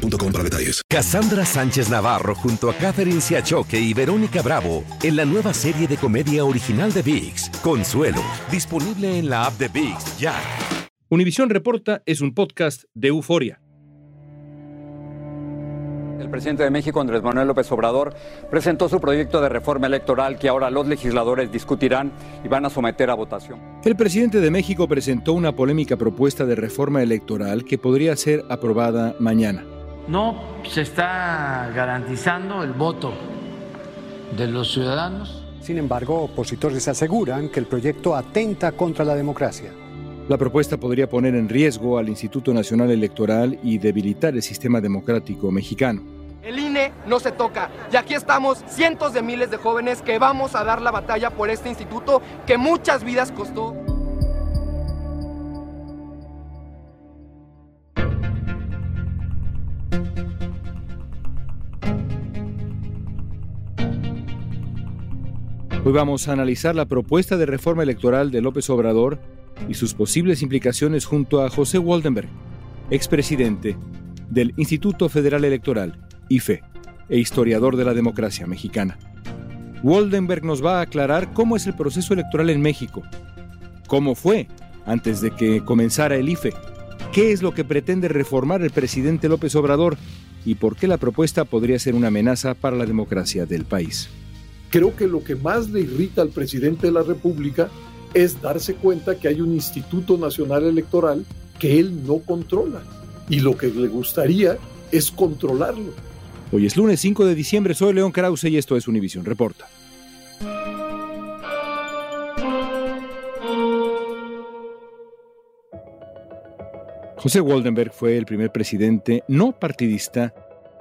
boostmobile para detalles. Cassandra Sánchez Navarro junto a Catherine Siachoque y Verónica Bravo en la nueva serie de comedia original de VIX, Consuelo, disponible en la app de VIX ya. Univisión Reporta es un podcast de euforia. El presidente de México, Andrés Manuel López Obrador, presentó su proyecto de reforma electoral que ahora los legisladores discutirán y van a someter a votación. El presidente de México presentó una polémica propuesta de reforma electoral que podría ser aprobada mañana no se está garantizando el voto de los ciudadanos. Sin embargo, opositores aseguran que el proyecto atenta contra la democracia. La propuesta podría poner en riesgo al Instituto Nacional Electoral y debilitar el sistema democrático mexicano. El INE no se toca y aquí estamos cientos de miles de jóvenes que vamos a dar la batalla por este instituto que muchas vidas costó. Hoy vamos a analizar la propuesta de reforma electoral de López Obrador y sus posibles implicaciones junto a José Waldenberg, expresidente del Instituto Federal Electoral, IFE, e historiador de la democracia mexicana. Waldenberg nos va a aclarar cómo es el proceso electoral en México, cómo fue antes de que comenzara el IFE, qué es lo que pretende reformar el presidente López Obrador y por qué la propuesta podría ser una amenaza para la democracia del país. Creo que lo que más le irrita al presidente de la República es darse cuenta que hay un Instituto Nacional Electoral que él no controla. Y lo que le gustaría es controlarlo. Hoy es lunes 5 de diciembre, soy León Krause y esto es Univisión Reporta. José Waldenberg fue el primer presidente no partidista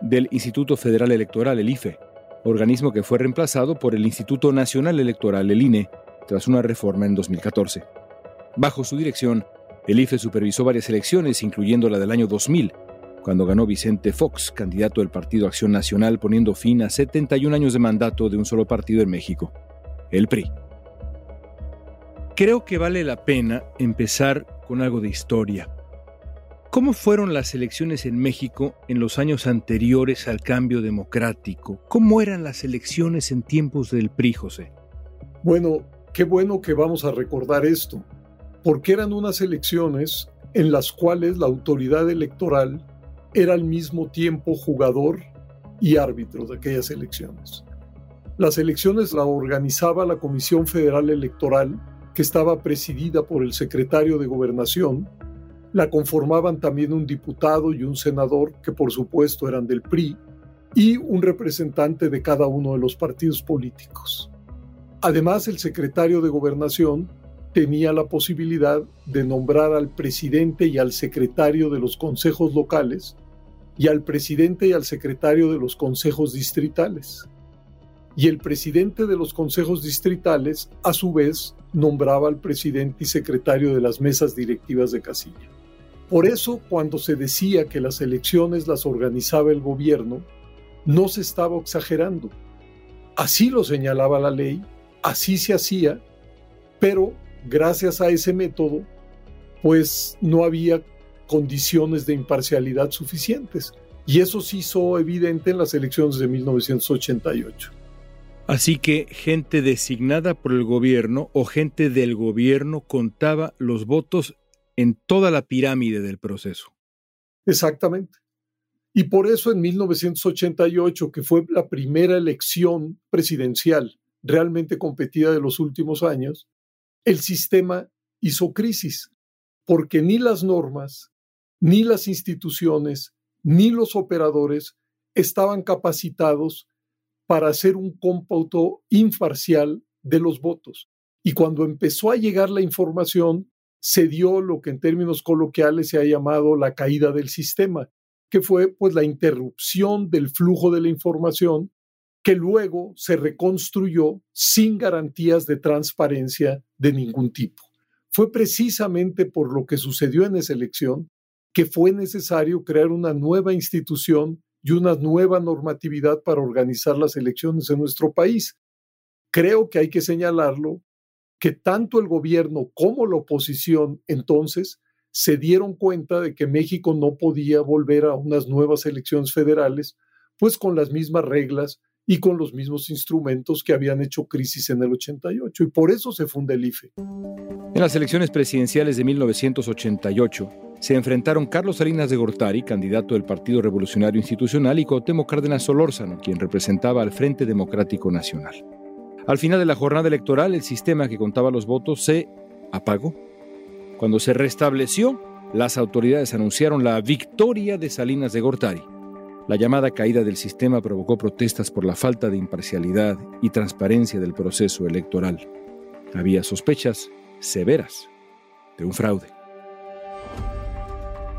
del Instituto Federal Electoral, el IFE organismo que fue reemplazado por el Instituto Nacional Electoral, el INE, tras una reforma en 2014. Bajo su dirección, el IFE supervisó varias elecciones, incluyendo la del año 2000, cuando ganó Vicente Fox, candidato del Partido Acción Nacional, poniendo fin a 71 años de mandato de un solo partido en México, el PRI. Creo que vale la pena empezar con algo de historia. ¿Cómo fueron las elecciones en México en los años anteriores al cambio democrático? ¿Cómo eran las elecciones en tiempos del PRI, José? Bueno, qué bueno que vamos a recordar esto, porque eran unas elecciones en las cuales la autoridad electoral era al mismo tiempo jugador y árbitro de aquellas elecciones. Las elecciones la organizaba la Comisión Federal Electoral, que estaba presidida por el secretario de Gobernación, la conformaban también un diputado y un senador, que por supuesto eran del PRI, y un representante de cada uno de los partidos políticos. Además, el secretario de gobernación tenía la posibilidad de nombrar al presidente y al secretario de los consejos locales y al presidente y al secretario de los consejos distritales. Y el presidente de los consejos distritales, a su vez, nombraba al presidente y secretario de las mesas directivas de casilla. Por eso, cuando se decía que las elecciones las organizaba el gobierno, no se estaba exagerando. Así lo señalaba la ley, así se hacía, pero gracias a ese método, pues no había condiciones de imparcialidad suficientes. Y eso se hizo evidente en las elecciones de 1988. Así que gente designada por el gobierno o gente del gobierno contaba los votos en toda la pirámide del proceso. Exactamente. Y por eso en 1988, que fue la primera elección presidencial realmente competida de los últimos años, el sistema hizo crisis, porque ni las normas, ni las instituciones, ni los operadores estaban capacitados para hacer un cómputo imparcial de los votos. Y cuando empezó a llegar la información, se dio lo que en términos coloquiales se ha llamado la caída del sistema. que fue pues la interrupción del flujo de la información que luego se reconstruyó sin garantías de transparencia de ningún tipo. Fue precisamente por lo que sucedió en esa elección que fue necesario crear una nueva institución y una nueva normatividad para organizar las elecciones en nuestro país. Creo que hay que señalarlo que tanto el gobierno como la oposición entonces se dieron cuenta de que México no podía volver a unas nuevas elecciones federales, pues con las mismas reglas y con los mismos instrumentos que habían hecho crisis en el 88, y por eso se funda el IFE. En las elecciones presidenciales de 1988, se enfrentaron Carlos Salinas de Gortari, candidato del Partido Revolucionario Institucional, y Cuauhtémoc Cárdenas Solórzano, quien representaba al Frente Democrático Nacional. Al final de la jornada electoral, el sistema que contaba los votos se apagó. Cuando se restableció, las autoridades anunciaron la victoria de Salinas de Gortari. La llamada caída del sistema provocó protestas por la falta de imparcialidad y transparencia del proceso electoral. Había sospechas severas de un fraude.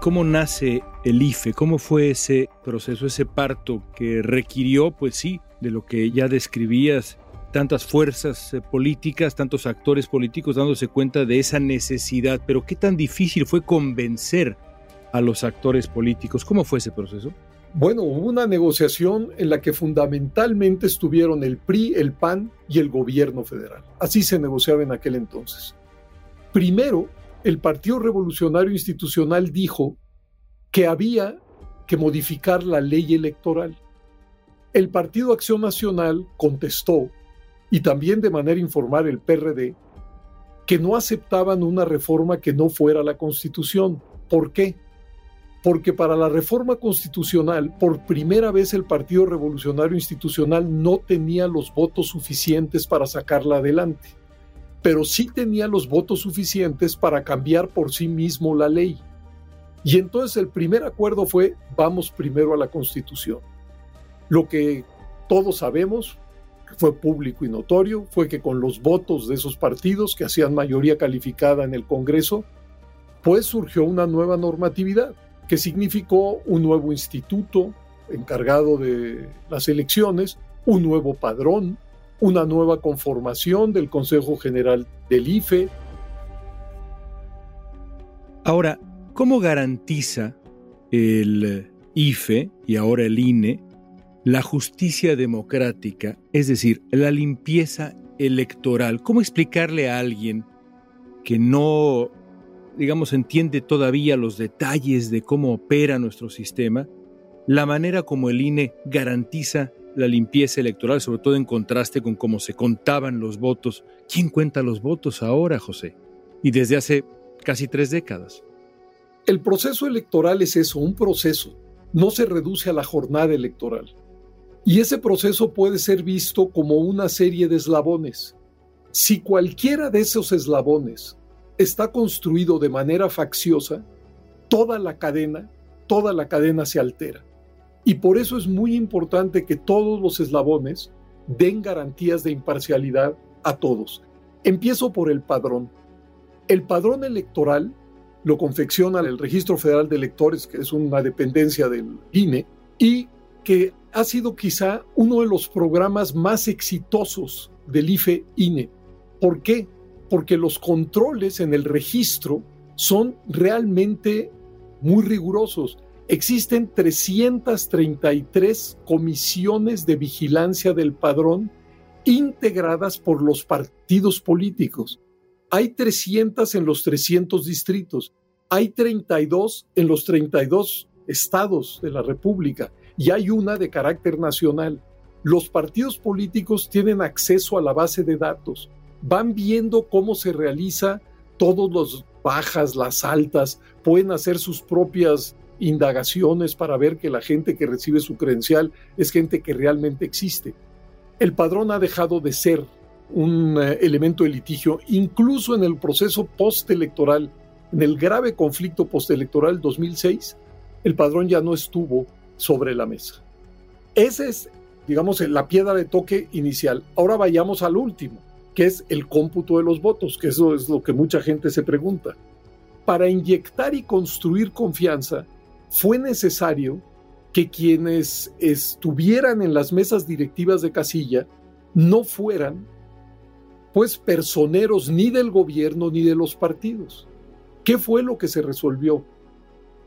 ¿Cómo nace el IFE? ¿Cómo fue ese proceso, ese parto que requirió, pues sí, de lo que ya describías, tantas fuerzas eh, políticas, tantos actores políticos dándose cuenta de esa necesidad? Pero qué tan difícil fue convencer a los actores políticos. ¿Cómo fue ese proceso? Bueno, hubo una negociación en la que fundamentalmente estuvieron el PRI, el PAN y el gobierno federal. Así se negociaba en aquel entonces. Primero, el Partido Revolucionario Institucional dijo que había que modificar la ley electoral. El Partido Acción Nacional contestó, y también de manera informal el PRD, que no aceptaban una reforma que no fuera la Constitución. ¿Por qué? Porque para la reforma constitucional, por primera vez el Partido Revolucionario Institucional no tenía los votos suficientes para sacarla adelante pero sí tenía los votos suficientes para cambiar por sí mismo la ley. Y entonces el primer acuerdo fue, vamos primero a la Constitución. Lo que todos sabemos, fue público y notorio, fue que con los votos de esos partidos que hacían mayoría calificada en el Congreso, pues surgió una nueva normatividad que significó un nuevo instituto encargado de las elecciones, un nuevo padrón, una nueva conformación del Consejo General del IFE. Ahora, ¿cómo garantiza el IFE y ahora el INE la justicia democrática, es decir, la limpieza electoral? ¿Cómo explicarle a alguien que no, digamos, entiende todavía los detalles de cómo opera nuestro sistema, la manera como el INE garantiza la limpieza electoral, sobre todo en contraste con cómo se contaban los votos. ¿Quién cuenta los votos ahora, José? Y desde hace casi tres décadas. El proceso electoral es eso, un proceso. No se reduce a la jornada electoral. Y ese proceso puede ser visto como una serie de eslabones. Si cualquiera de esos eslabones está construido de manera facciosa, toda la cadena, toda la cadena se altera. Y por eso es muy importante que todos los eslabones den garantías de imparcialidad a todos. Empiezo por el padrón. El padrón electoral lo confecciona el Registro Federal de Electores, que es una dependencia del INE, y que ha sido quizá uno de los programas más exitosos del IFE-INE. ¿Por qué? Porque los controles en el registro son realmente muy rigurosos. Existen 333 comisiones de vigilancia del padrón integradas por los partidos políticos. Hay 300 en los 300 distritos, hay 32 en los 32 estados de la República y hay una de carácter nacional. Los partidos políticos tienen acceso a la base de datos, van viendo cómo se realiza todos los bajas, las altas, pueden hacer sus propias indagaciones para ver que la gente que recibe su credencial es gente que realmente existe. El padrón ha dejado de ser un eh, elemento de litigio, incluso en el proceso postelectoral, en el grave conflicto postelectoral 2006, el padrón ya no estuvo sobre la mesa. Esa es, digamos, la piedra de toque inicial. Ahora vayamos al último, que es el cómputo de los votos, que eso es lo que mucha gente se pregunta. Para inyectar y construir confianza, fue necesario que quienes estuvieran en las mesas directivas de casilla no fueran pues personeros ni del gobierno ni de los partidos. ¿Qué fue lo que se resolvió?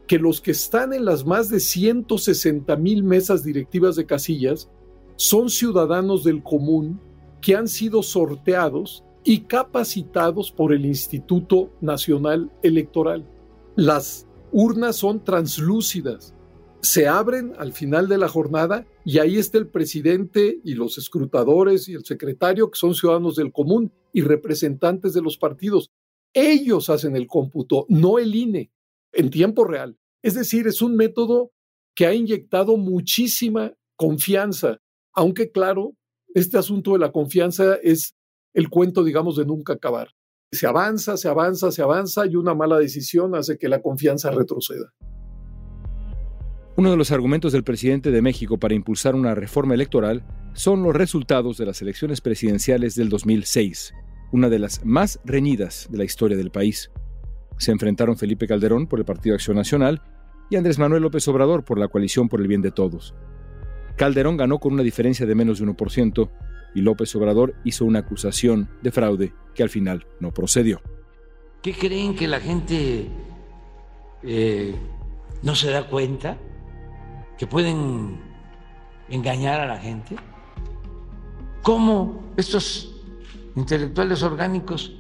Que los que están en las más de 160 mil mesas directivas de casillas son ciudadanos del común que han sido sorteados y capacitados por el Instituto Nacional Electoral. Las urnas son translúcidas, se abren al final de la jornada y ahí está el presidente y los escrutadores y el secretario que son ciudadanos del común y representantes de los partidos. Ellos hacen el cómputo, no el INE, en tiempo real. Es decir, es un método que ha inyectado muchísima confianza, aunque claro, este asunto de la confianza es el cuento, digamos, de nunca acabar. Se avanza, se avanza, se avanza y una mala decisión hace que la confianza retroceda. Uno de los argumentos del presidente de México para impulsar una reforma electoral son los resultados de las elecciones presidenciales del 2006, una de las más reñidas de la historia del país. Se enfrentaron Felipe Calderón por el Partido Acción Nacional y Andrés Manuel López Obrador por la coalición por el bien de todos. Calderón ganó con una diferencia de menos de 1% y López Obrador hizo una acusación de fraude que al final no procedió. ¿Qué creen que la gente eh, no se da cuenta? que pueden engañar a la gente? ¿Cómo estos intelectuales orgánicos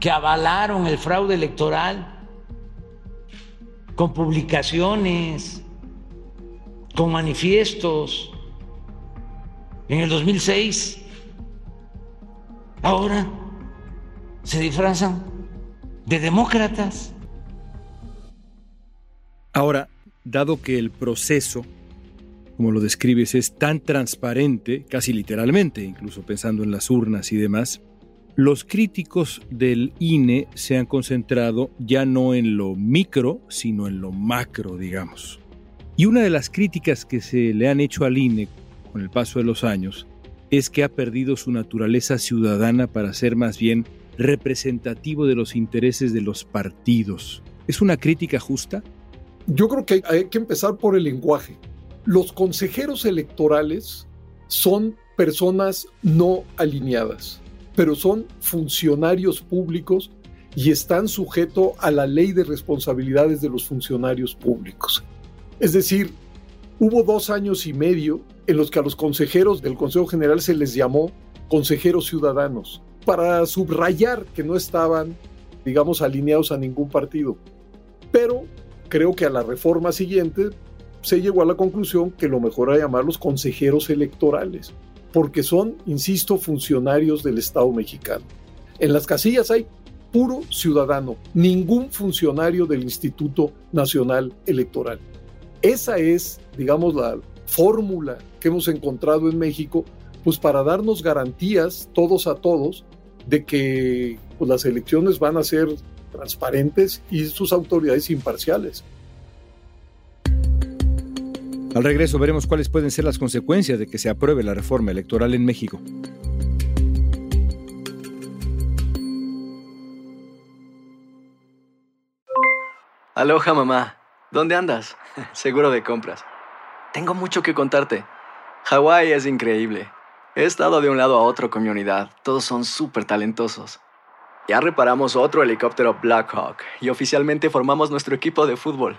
que avalaron el fraude electoral con publicaciones, con manifiestos en el 2006, ahora se disfrazan de demócratas? Ahora, dado que el proceso, como lo describes, es tan transparente, casi literalmente, incluso pensando en las urnas y demás, los críticos del INE se han concentrado ya no en lo micro, sino en lo macro, digamos. Y una de las críticas que se le han hecho al INE con el paso de los años es que ha perdido su naturaleza ciudadana para ser más bien representativo de los intereses de los partidos. ¿Es una crítica justa? Yo creo que hay que empezar por el lenguaje. Los consejeros electorales son personas no alineadas, pero son funcionarios públicos y están sujetos a la ley de responsabilidades de los funcionarios públicos. Es decir, hubo dos años y medio en los que a los consejeros del Consejo General se les llamó consejeros ciudadanos, para subrayar que no estaban, digamos, alineados a ningún partido. Pero creo que a la reforma siguiente se llegó a la conclusión que lo mejor era llamarlos consejeros electorales, porque son, insisto, funcionarios del Estado mexicano. En las casillas hay puro ciudadano, ningún funcionario del Instituto Nacional Electoral. Esa es, digamos, la fórmula que hemos encontrado en México, pues para darnos garantías todos a todos de que pues, las elecciones van a ser transparentes y sus autoridades imparciales. Al regreso veremos cuáles pueden ser las consecuencias de que se apruebe la reforma electoral en México. Aloha mamá, ¿dónde andas? Seguro de compras. Tengo mucho que contarte. Hawái es increíble. He estado de un lado a otro con mi unidad. Todos son súper talentosos. Ya reparamos otro helicóptero Blackhawk y oficialmente formamos nuestro equipo de fútbol.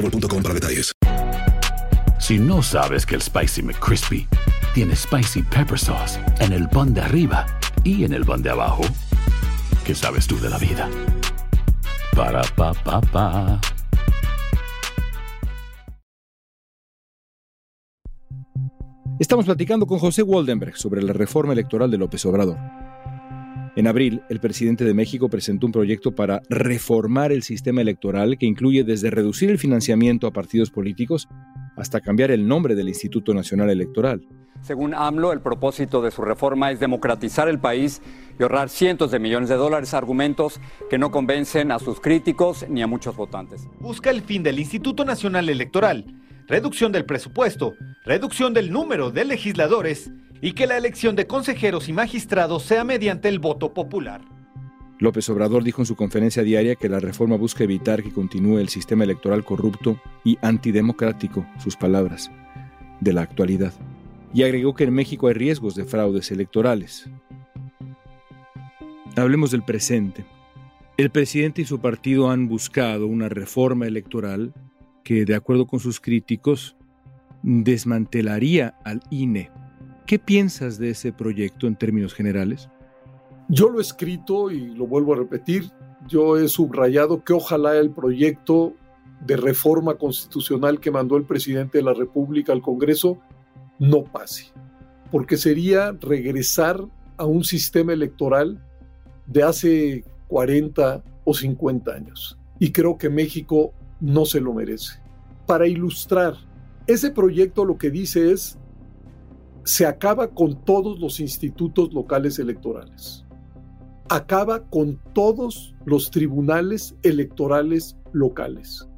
para detalles. Si no sabes que el Spicy McCrispy tiene Spicy Pepper Sauce en el pan de arriba y en el pan de abajo, ¿qué sabes tú de la vida? Para, pa, pa. Estamos platicando con José Waldenberg sobre la reforma electoral de López Obrador. En abril, el presidente de México presentó un proyecto para reformar el sistema electoral que incluye desde reducir el financiamiento a partidos políticos hasta cambiar el nombre del Instituto Nacional Electoral. Según AMLO, el propósito de su reforma es democratizar el país y ahorrar cientos de millones de dólares, argumentos que no convencen a sus críticos ni a muchos votantes. Busca el fin del Instituto Nacional Electoral reducción del presupuesto, reducción del número de legisladores y que la elección de consejeros y magistrados sea mediante el voto popular. López Obrador dijo en su conferencia diaria que la reforma busca evitar que continúe el sistema electoral corrupto y antidemocrático, sus palabras, de la actualidad. Y agregó que en México hay riesgos de fraudes electorales. Hablemos del presente. El presidente y su partido han buscado una reforma electoral que, de acuerdo con sus críticos, desmantelaría al INE. ¿Qué piensas de ese proyecto en términos generales? Yo lo he escrito y lo vuelvo a repetir. Yo he subrayado que ojalá el proyecto de reforma constitucional que mandó el presidente de la República al Congreso no pase, porque sería regresar a un sistema electoral de hace 40 o 50 años. Y creo que México no se lo merece. Para ilustrar, ese proyecto lo que dice es, se acaba con todos los institutos locales electorales. Acaba con todos los tribunales electorales locales.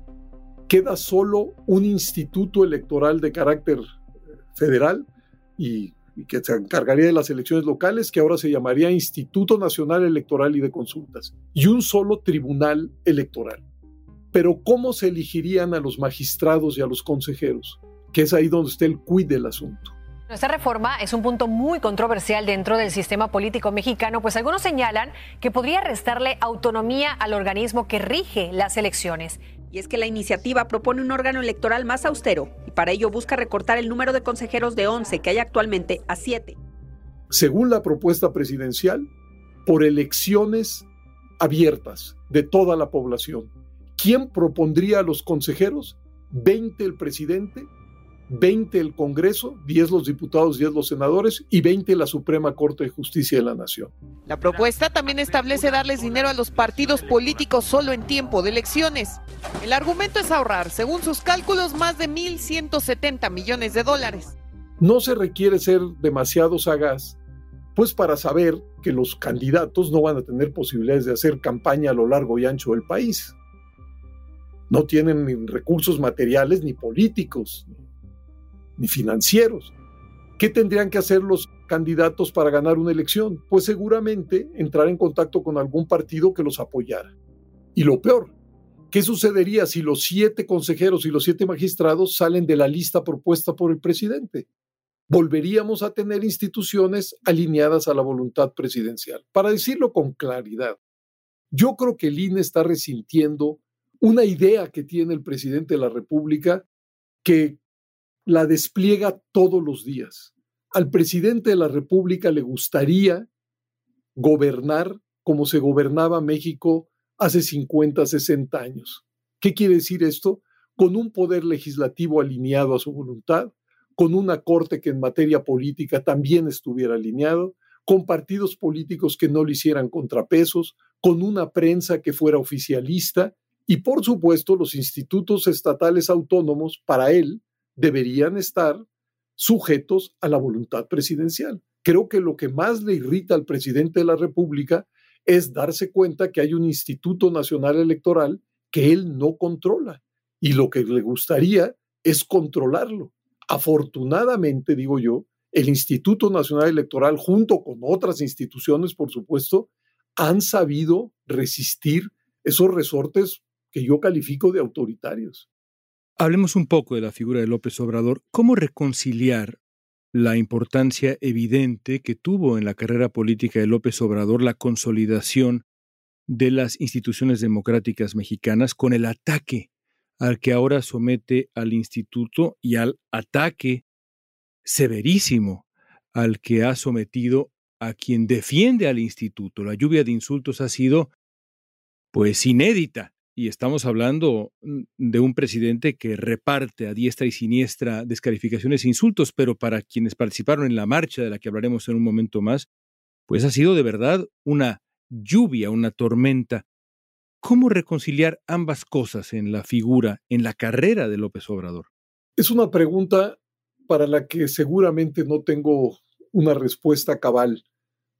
Queda solo un instituto electoral de carácter federal y, y, que se encargaría de las elecciones locales, que ahora se llamaría Instituto Nacional Electoral y de Consultas, y un solo tribunal electoral. Pero ¿cómo se elegirían a los magistrados y a los consejeros? Que es ahí donde está el cuid del asunto. Esta reforma es un punto muy controversial dentro del sistema político mexicano, pues algunos señalan que podría restarle autonomía al organismo que rige las elecciones. Y es que la iniciativa propone un órgano electoral más austero y para ello busca recortar el número de consejeros de 11 que hay actualmente a 7. Según la propuesta presidencial, por elecciones abiertas de toda la población ¿Quién propondría a los consejeros? 20 el presidente, 20 el Congreso, 10 los diputados, 10 los senadores y 20 la Suprema Corte de Justicia de la Nación. La propuesta también establece darles dinero a los partidos políticos solo en tiempo de elecciones. El argumento es ahorrar, según sus cálculos, más de 1.170 millones de dólares. No se requiere ser demasiado sagaz, pues para saber que los candidatos no van a tener posibilidades de hacer campaña a lo largo y ancho del país no tienen ni recursos materiales ni políticos, ni financieros. ¿Qué tendrían que hacer los candidatos para ganar una elección? Pues seguramente entrar en contacto con algún partido que los apoyara. Y lo peor, ¿qué sucedería si los siete consejeros y los siete magistrados salen de la lista propuesta por el presidente? Volveríamos a tener instituciones alineadas a la voluntad presidencial. Para decirlo con claridad, yo creo que el INE está resintiendo una idea que tiene el presidente de la República que la despliega todos los días. Al presidente de la República le gustaría gobernar como se gobernaba México hace 50, 60 años. ¿Qué quiere decir esto? Con un poder legislativo alineado a su voluntad, con una corte que en materia política también estuviera alineado, con partidos políticos que no le hicieran contrapesos, con una prensa que fuera oficialista y por supuesto, los institutos estatales autónomos, para él, deberían estar sujetos a la voluntad presidencial. Creo que lo que más le irrita al presidente de la República es darse cuenta que hay un Instituto Nacional Electoral que él no controla y lo que le gustaría es controlarlo. Afortunadamente, digo yo, el Instituto Nacional Electoral, junto con otras instituciones, por supuesto, han sabido resistir esos resortes que yo califico de autoritarios. Hablemos un poco de la figura de López Obrador. ¿Cómo reconciliar la importancia evidente que tuvo en la carrera política de López Obrador la consolidación de las instituciones democráticas mexicanas con el ataque al que ahora somete al instituto y al ataque severísimo al que ha sometido a quien defiende al instituto. La lluvia de insultos ha sido pues inédita y estamos hablando mm, de un presidente que reparte a diestra y siniestra descalificaciones e insultos, pero para quienes participaron en la marcha de la que hablaremos en un momento más, pues ha sido de verdad una lluvia, una tormenta. ¿Cómo reconciliar ambas cosas en la figura, en la carrera de López Obrador? Es una pregunta para la que seguramente no tengo una respuesta cabal,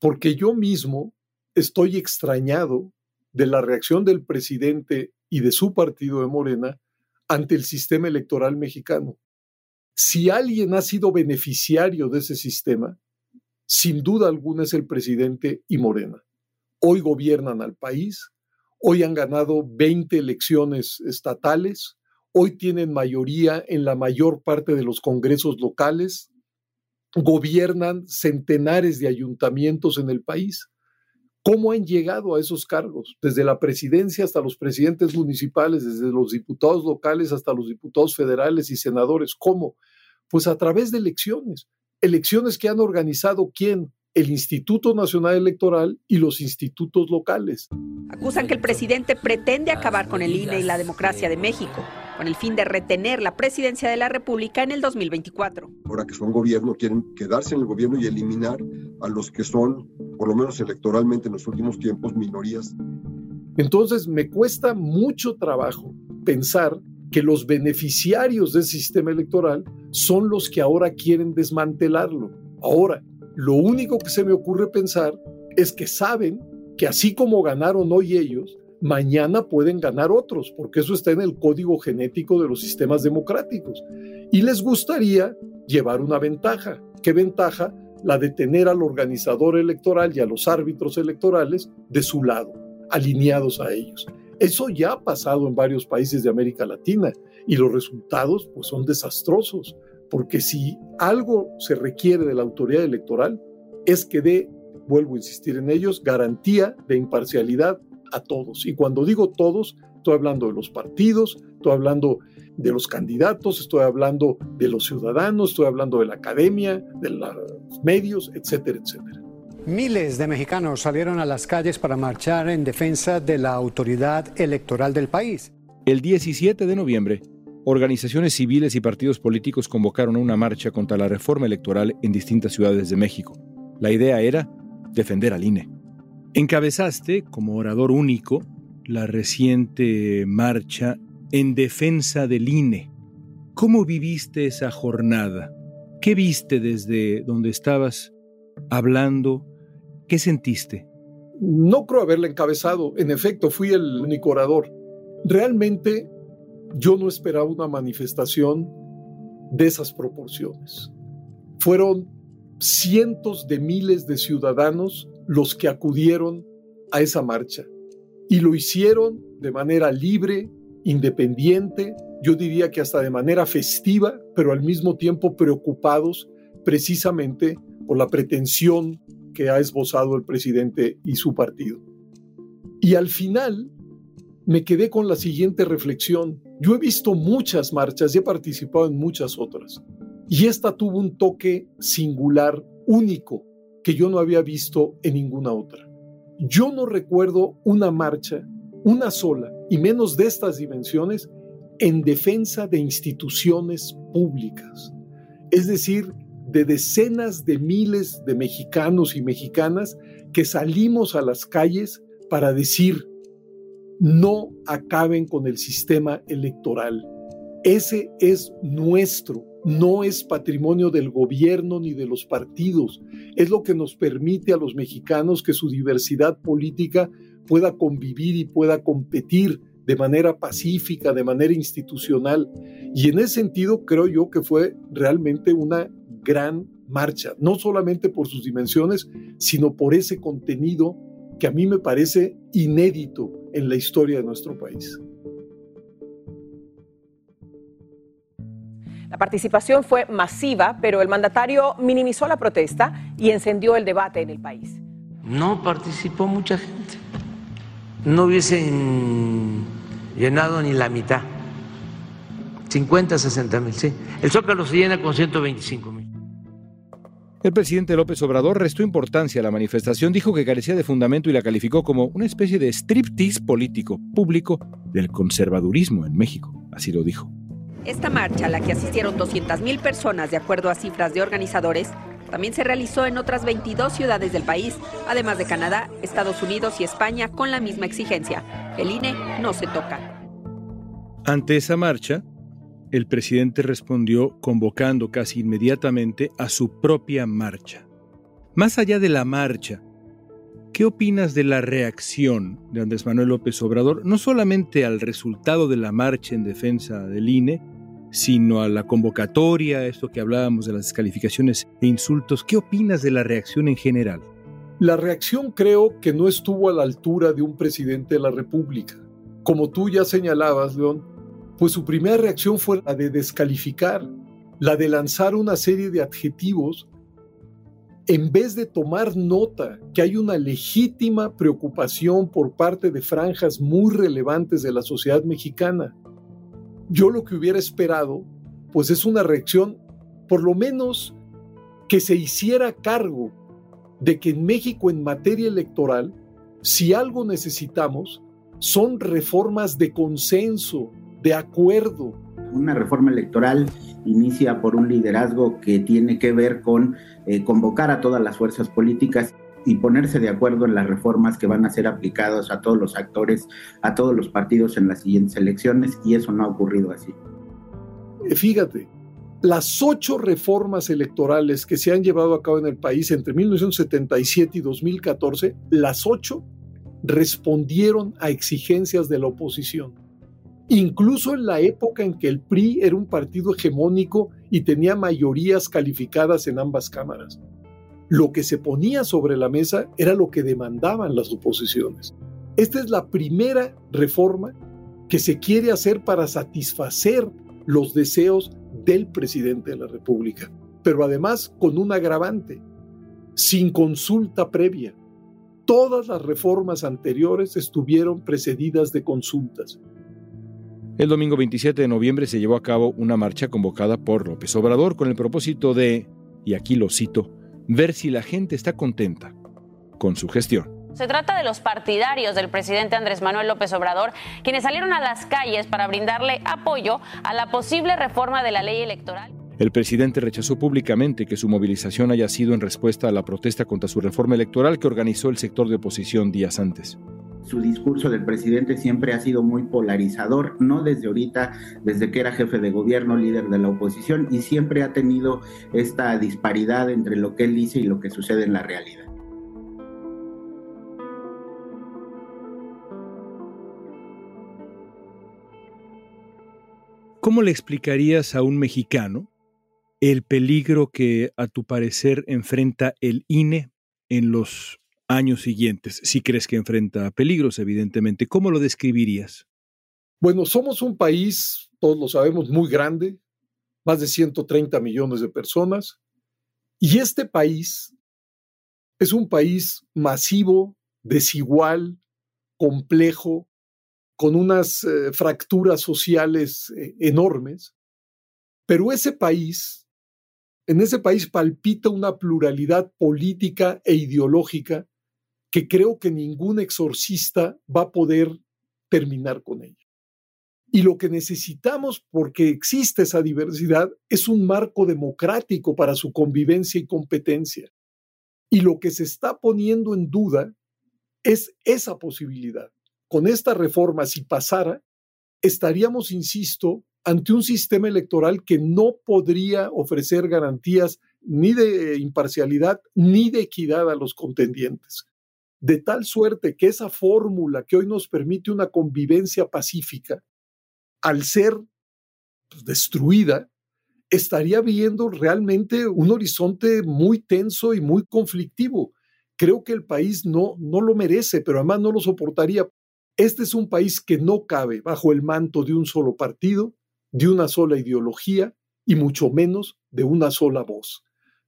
porque yo mismo estoy extrañado de la reacción del presidente y de su partido de Morena ante el sistema electoral mexicano. Si alguien ha sido beneficiario de ese sistema, sin duda alguna es el presidente y Morena. Hoy gobiernan al país, hoy han ganado 20 elecciones estatales, hoy tienen mayoría en la mayor parte de los congresos locales, gobiernan centenares de ayuntamientos en el país. ¿Cómo han llegado a esos cargos? Desde la presidencia hasta los presidentes municipales, desde los diputados locales hasta los diputados federales y senadores. ¿Cómo? Pues a través de elecciones. Elecciones que han organizado quién? El Instituto Nacional Electoral y los institutos locales. Acusan que el presidente pretende acabar con el INE y la democracia de México con el fin de retener la presidencia de la República en el 2024. Ahora que son gobierno, quieren quedarse en el gobierno y eliminar a los que son por lo menos electoralmente en los últimos tiempos, minorías. Entonces me cuesta mucho trabajo pensar que los beneficiarios del sistema electoral son los que ahora quieren desmantelarlo. Ahora, lo único que se me ocurre pensar es que saben que así como ganaron hoy ellos, mañana pueden ganar otros, porque eso está en el código genético de los sistemas democráticos. Y les gustaría llevar una ventaja. ¿Qué ventaja? la de tener al organizador electoral y a los árbitros electorales de su lado, alineados a ellos. Eso ya ha pasado en varios países de América Latina y los resultados pues, son desastrosos, porque si algo se requiere de la autoridad electoral es que dé, vuelvo a insistir en ellos, garantía de imparcialidad a todos. Y cuando digo todos, estoy hablando de los partidos, estoy hablando de los candidatos, estoy hablando de los ciudadanos, estoy hablando de la academia, de los medios, etcétera, etcétera. Miles de mexicanos salieron a las calles para marchar en defensa de la autoridad electoral del país. El 17 de noviembre, organizaciones civiles y partidos políticos convocaron a una marcha contra la reforma electoral en distintas ciudades de México. La idea era defender al INE. Encabezaste, como orador único, la reciente marcha en defensa del INE. ¿Cómo viviste esa jornada? ¿Qué viste desde donde estabas hablando? ¿Qué sentiste? No creo haberla encabezado. En efecto, fui el único orador. Realmente yo no esperaba una manifestación de esas proporciones. Fueron cientos de miles de ciudadanos los que acudieron a esa marcha y lo hicieron de manera libre, independiente, yo diría que hasta de manera festiva, pero al mismo tiempo preocupados precisamente por la pretensión que ha esbozado el presidente y su partido. Y al final me quedé con la siguiente reflexión. Yo he visto muchas marchas y he participado en muchas otras. Y esta tuvo un toque singular, único, que yo no había visto en ninguna otra. Yo no recuerdo una marcha una sola, y menos de estas dimensiones, en defensa de instituciones públicas, es decir, de decenas de miles de mexicanos y mexicanas que salimos a las calles para decir, no acaben con el sistema electoral. Ese es nuestro, no es patrimonio del gobierno ni de los partidos. Es lo que nos permite a los mexicanos que su diversidad política pueda convivir y pueda competir de manera pacífica, de manera institucional. Y en ese sentido creo yo que fue realmente una gran marcha, no solamente por sus dimensiones, sino por ese contenido que a mí me parece inédito en la historia de nuestro país. La participación fue masiva, pero el mandatario minimizó la protesta y encendió el debate en el país. No participó mucha gente no hubiesen llenado ni la mitad. 50, 60 mil, sí. El Zócalo se llena con 125 mil. El presidente López Obrador restó importancia a la manifestación, dijo que carecía de fundamento y la calificó como una especie de striptease político, público del conservadurismo en México, así lo dijo. Esta marcha, a la que asistieron 200.000 personas de acuerdo a cifras de organizadores, también se realizó en otras 22 ciudades del país, además de Canadá, Estados Unidos y España, con la misma exigencia. El INE no se toca. Ante esa marcha, el presidente respondió convocando casi inmediatamente a su propia marcha. Más allá de la marcha, ¿qué opinas de la reacción de Andrés Manuel López Obrador, no solamente al resultado de la marcha en defensa del INE, sino a la convocatoria, esto que hablábamos de las descalificaciones e insultos? ¿Qué opinas de la reacción en general? La reacción creo que no estuvo a la altura de un presidente de la República. Como tú ya señalabas, León, pues su primera reacción fue la de descalificar, la de lanzar una serie de adjetivos en vez de tomar nota que hay una legítima preocupación por parte de franjas muy relevantes de la sociedad mexicana. Yo lo que hubiera esperado, pues es una reacción, por lo menos, que se hiciera cargo de que en México en materia electoral, si algo necesitamos, son reformas de consenso, de acuerdo. Una reforma electoral inicia por un liderazgo que tiene que ver con eh, convocar a todas las fuerzas políticas y ponerse de acuerdo en las reformas que van a ser aplicadas a todos los actores, a todos los partidos en las siguientes elecciones, y eso no ha ocurrido así. Eh, fíjate, las ocho reformas electorales que se han llevado a cabo en el país entre 1977 y 2014, las ocho respondieron a exigencias de la oposición incluso en la época en que el PRI era un partido hegemónico y tenía mayorías calificadas en ambas cámaras. Lo que se ponía sobre la mesa era lo que demandaban las oposiciones. Esta es la primera reforma que se quiere hacer para satisfacer los deseos del presidente de la República, pero además con un agravante, sin consulta previa. Todas las reformas anteriores estuvieron precedidas de consultas. El domingo 27 de noviembre se llevó a cabo una marcha convocada por López Obrador con el propósito de, y aquí lo cito, ver si la gente está contenta con su gestión. Se trata de los partidarios del presidente Andrés Manuel López Obrador, quienes salieron a las calles para brindarle apoyo a la posible reforma de la ley electoral. El presidente rechazó públicamente que su movilización haya sido en respuesta a la protesta contra su reforma electoral que organizó el sector de oposición días antes su discurso del presidente siempre ha sido muy polarizador, no desde ahorita, desde que era jefe de gobierno, líder de la oposición, y siempre ha tenido esta disparidad entre lo que él dice y lo que sucede en la realidad. ¿Cómo le explicarías a un mexicano el peligro que, a tu parecer, enfrenta el INE en los años siguientes, si crees que enfrenta peligros, evidentemente. ¿Cómo lo describirías? Bueno, somos un país, todos lo sabemos, muy grande, más de 130 millones de personas, y este país es un país masivo, desigual, complejo, con unas eh, fracturas sociales eh, enormes, pero ese país, en ese país palpita una pluralidad política e ideológica que creo que ningún exorcista va a poder terminar con ella. Y lo que necesitamos, porque existe esa diversidad, es un marco democrático para su convivencia y competencia. Y lo que se está poniendo en duda es esa posibilidad. Con esta reforma, si pasara, estaríamos, insisto, ante un sistema electoral que no podría ofrecer garantías ni de imparcialidad ni de equidad a los contendientes de tal suerte que esa fórmula que hoy nos permite una convivencia pacífica, al ser pues, destruida, estaría viendo realmente un horizonte muy tenso y muy conflictivo. Creo que el país no, no lo merece, pero además no lo soportaría. Este es un país que no cabe bajo el manto de un solo partido, de una sola ideología y mucho menos de una sola voz.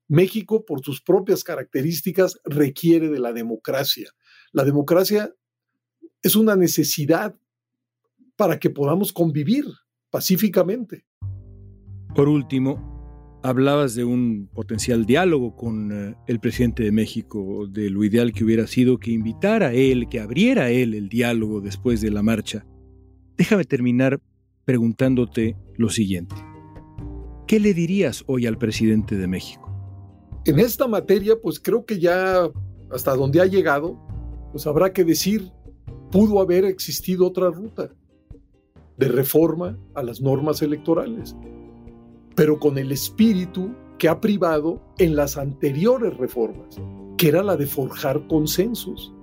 México, por sus propias características, requiere de la democracia. La democracia es una necesidad para que podamos convivir pacíficamente. Por último, hablabas de un potencial diálogo con eh, el presidente de México, de lo ideal que hubiera sido que invitara a él, que abriera él el diálogo después de la marcha. Déjame terminar preguntándote lo siguiente. ¿Qué le dirías hoy al presidente de México? En esta materia, pues creo que ya hasta donde ha llegado, pues habrá que decir, pudo haber existido otra ruta de reforma a las normas electorales, pero con el espíritu que ha privado en las anteriores reformas, que era la de forjar consensos.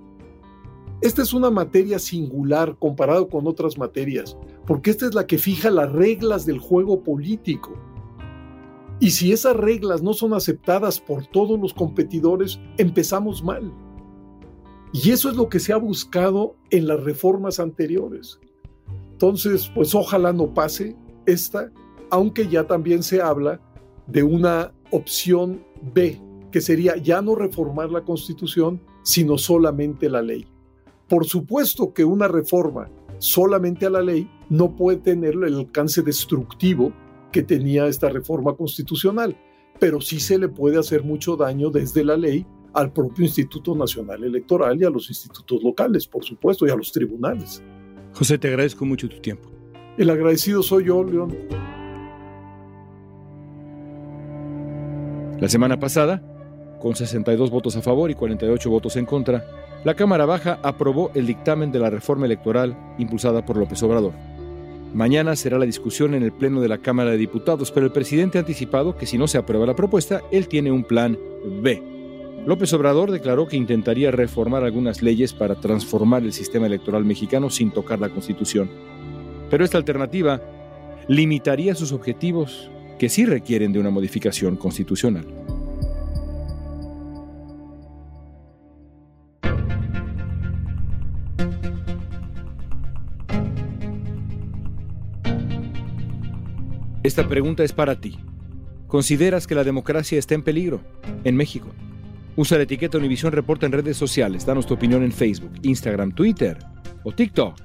Esta es una materia singular comparado con otras materias, porque esta es la que fija las reglas del juego político. Y si esas reglas no son aceptadas por todos los competidores, empezamos mal. Y eso es lo que se ha buscado en las reformas anteriores. Entonces, pues ojalá no pase esta, aunque ya también se habla de una opción B, que sería ya no reformar la Constitución, sino solamente la ley. Por supuesto que una reforma solamente a la ley no puede tener el alcance destructivo que tenía esta reforma constitucional, pero sí se le puede hacer mucho daño desde la ley al propio Instituto Nacional Electoral y a los institutos locales, por supuesto, y a los tribunales. José, te agradezco mucho tu tiempo. El agradecido soy yo, León. La semana pasada, con 62 votos a favor y 48 votos en contra, la Cámara Baja aprobó el dictamen de la reforma electoral impulsada por López Obrador. Mañana será la discusión en el Pleno de la Cámara de Diputados, pero el presidente ha anticipado que si no se aprueba la propuesta, él tiene un plan B. López Obrador declaró que intentaría reformar algunas leyes para transformar el sistema electoral mexicano sin tocar la Constitución. Pero esta alternativa limitaría sus objetivos que sí requieren de una modificación constitucional. Esta pregunta es para ti. ¿Consideras que la democracia está en peligro en México? Usa la etiqueta Univisión Reporta en redes sociales. Danos tu opinión en Facebook, Instagram, Twitter o TikTok.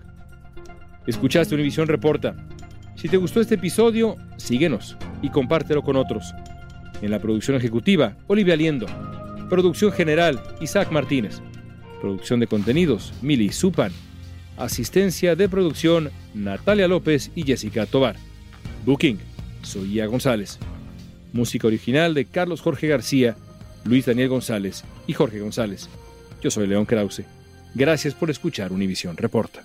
Escuchaste Univisión Reporta. Si te gustó este episodio, síguenos y compártelo con otros. En la producción ejecutiva, Olivia Liendo. Producción general, Isaac Martínez. Producción de contenidos, Mili Supan. Asistencia de producción, Natalia López y Jessica Tobar. Booking, Soya González. Música original de Carlos Jorge García, Luis Daniel González y Jorge González. Yo soy León Krause. Gracias por escuchar Univisión Reporta.